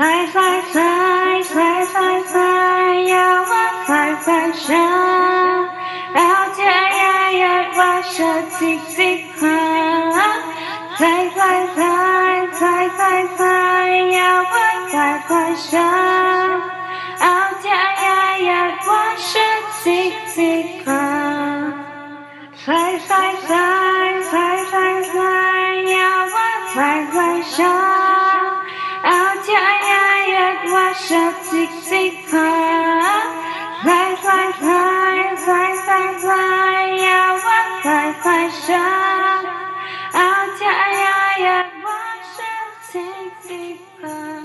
fly, fly, fly, fly, fly, fly, yeah, fly, fly, fly, out there, yeah, yeah, watch a tick, tick, fly, fly, fly, fly, fly, fly, yeah, fly, fly, fly, out there, yeah, yeah, watch a tick, tick, fly, fly, fly, fly, fly, fly, yeah, fly, fly, fly shall tick tick fly, fly fly fly fly fly fly, ya fly fly sha, a ya ya ya wa shall tick tick fly.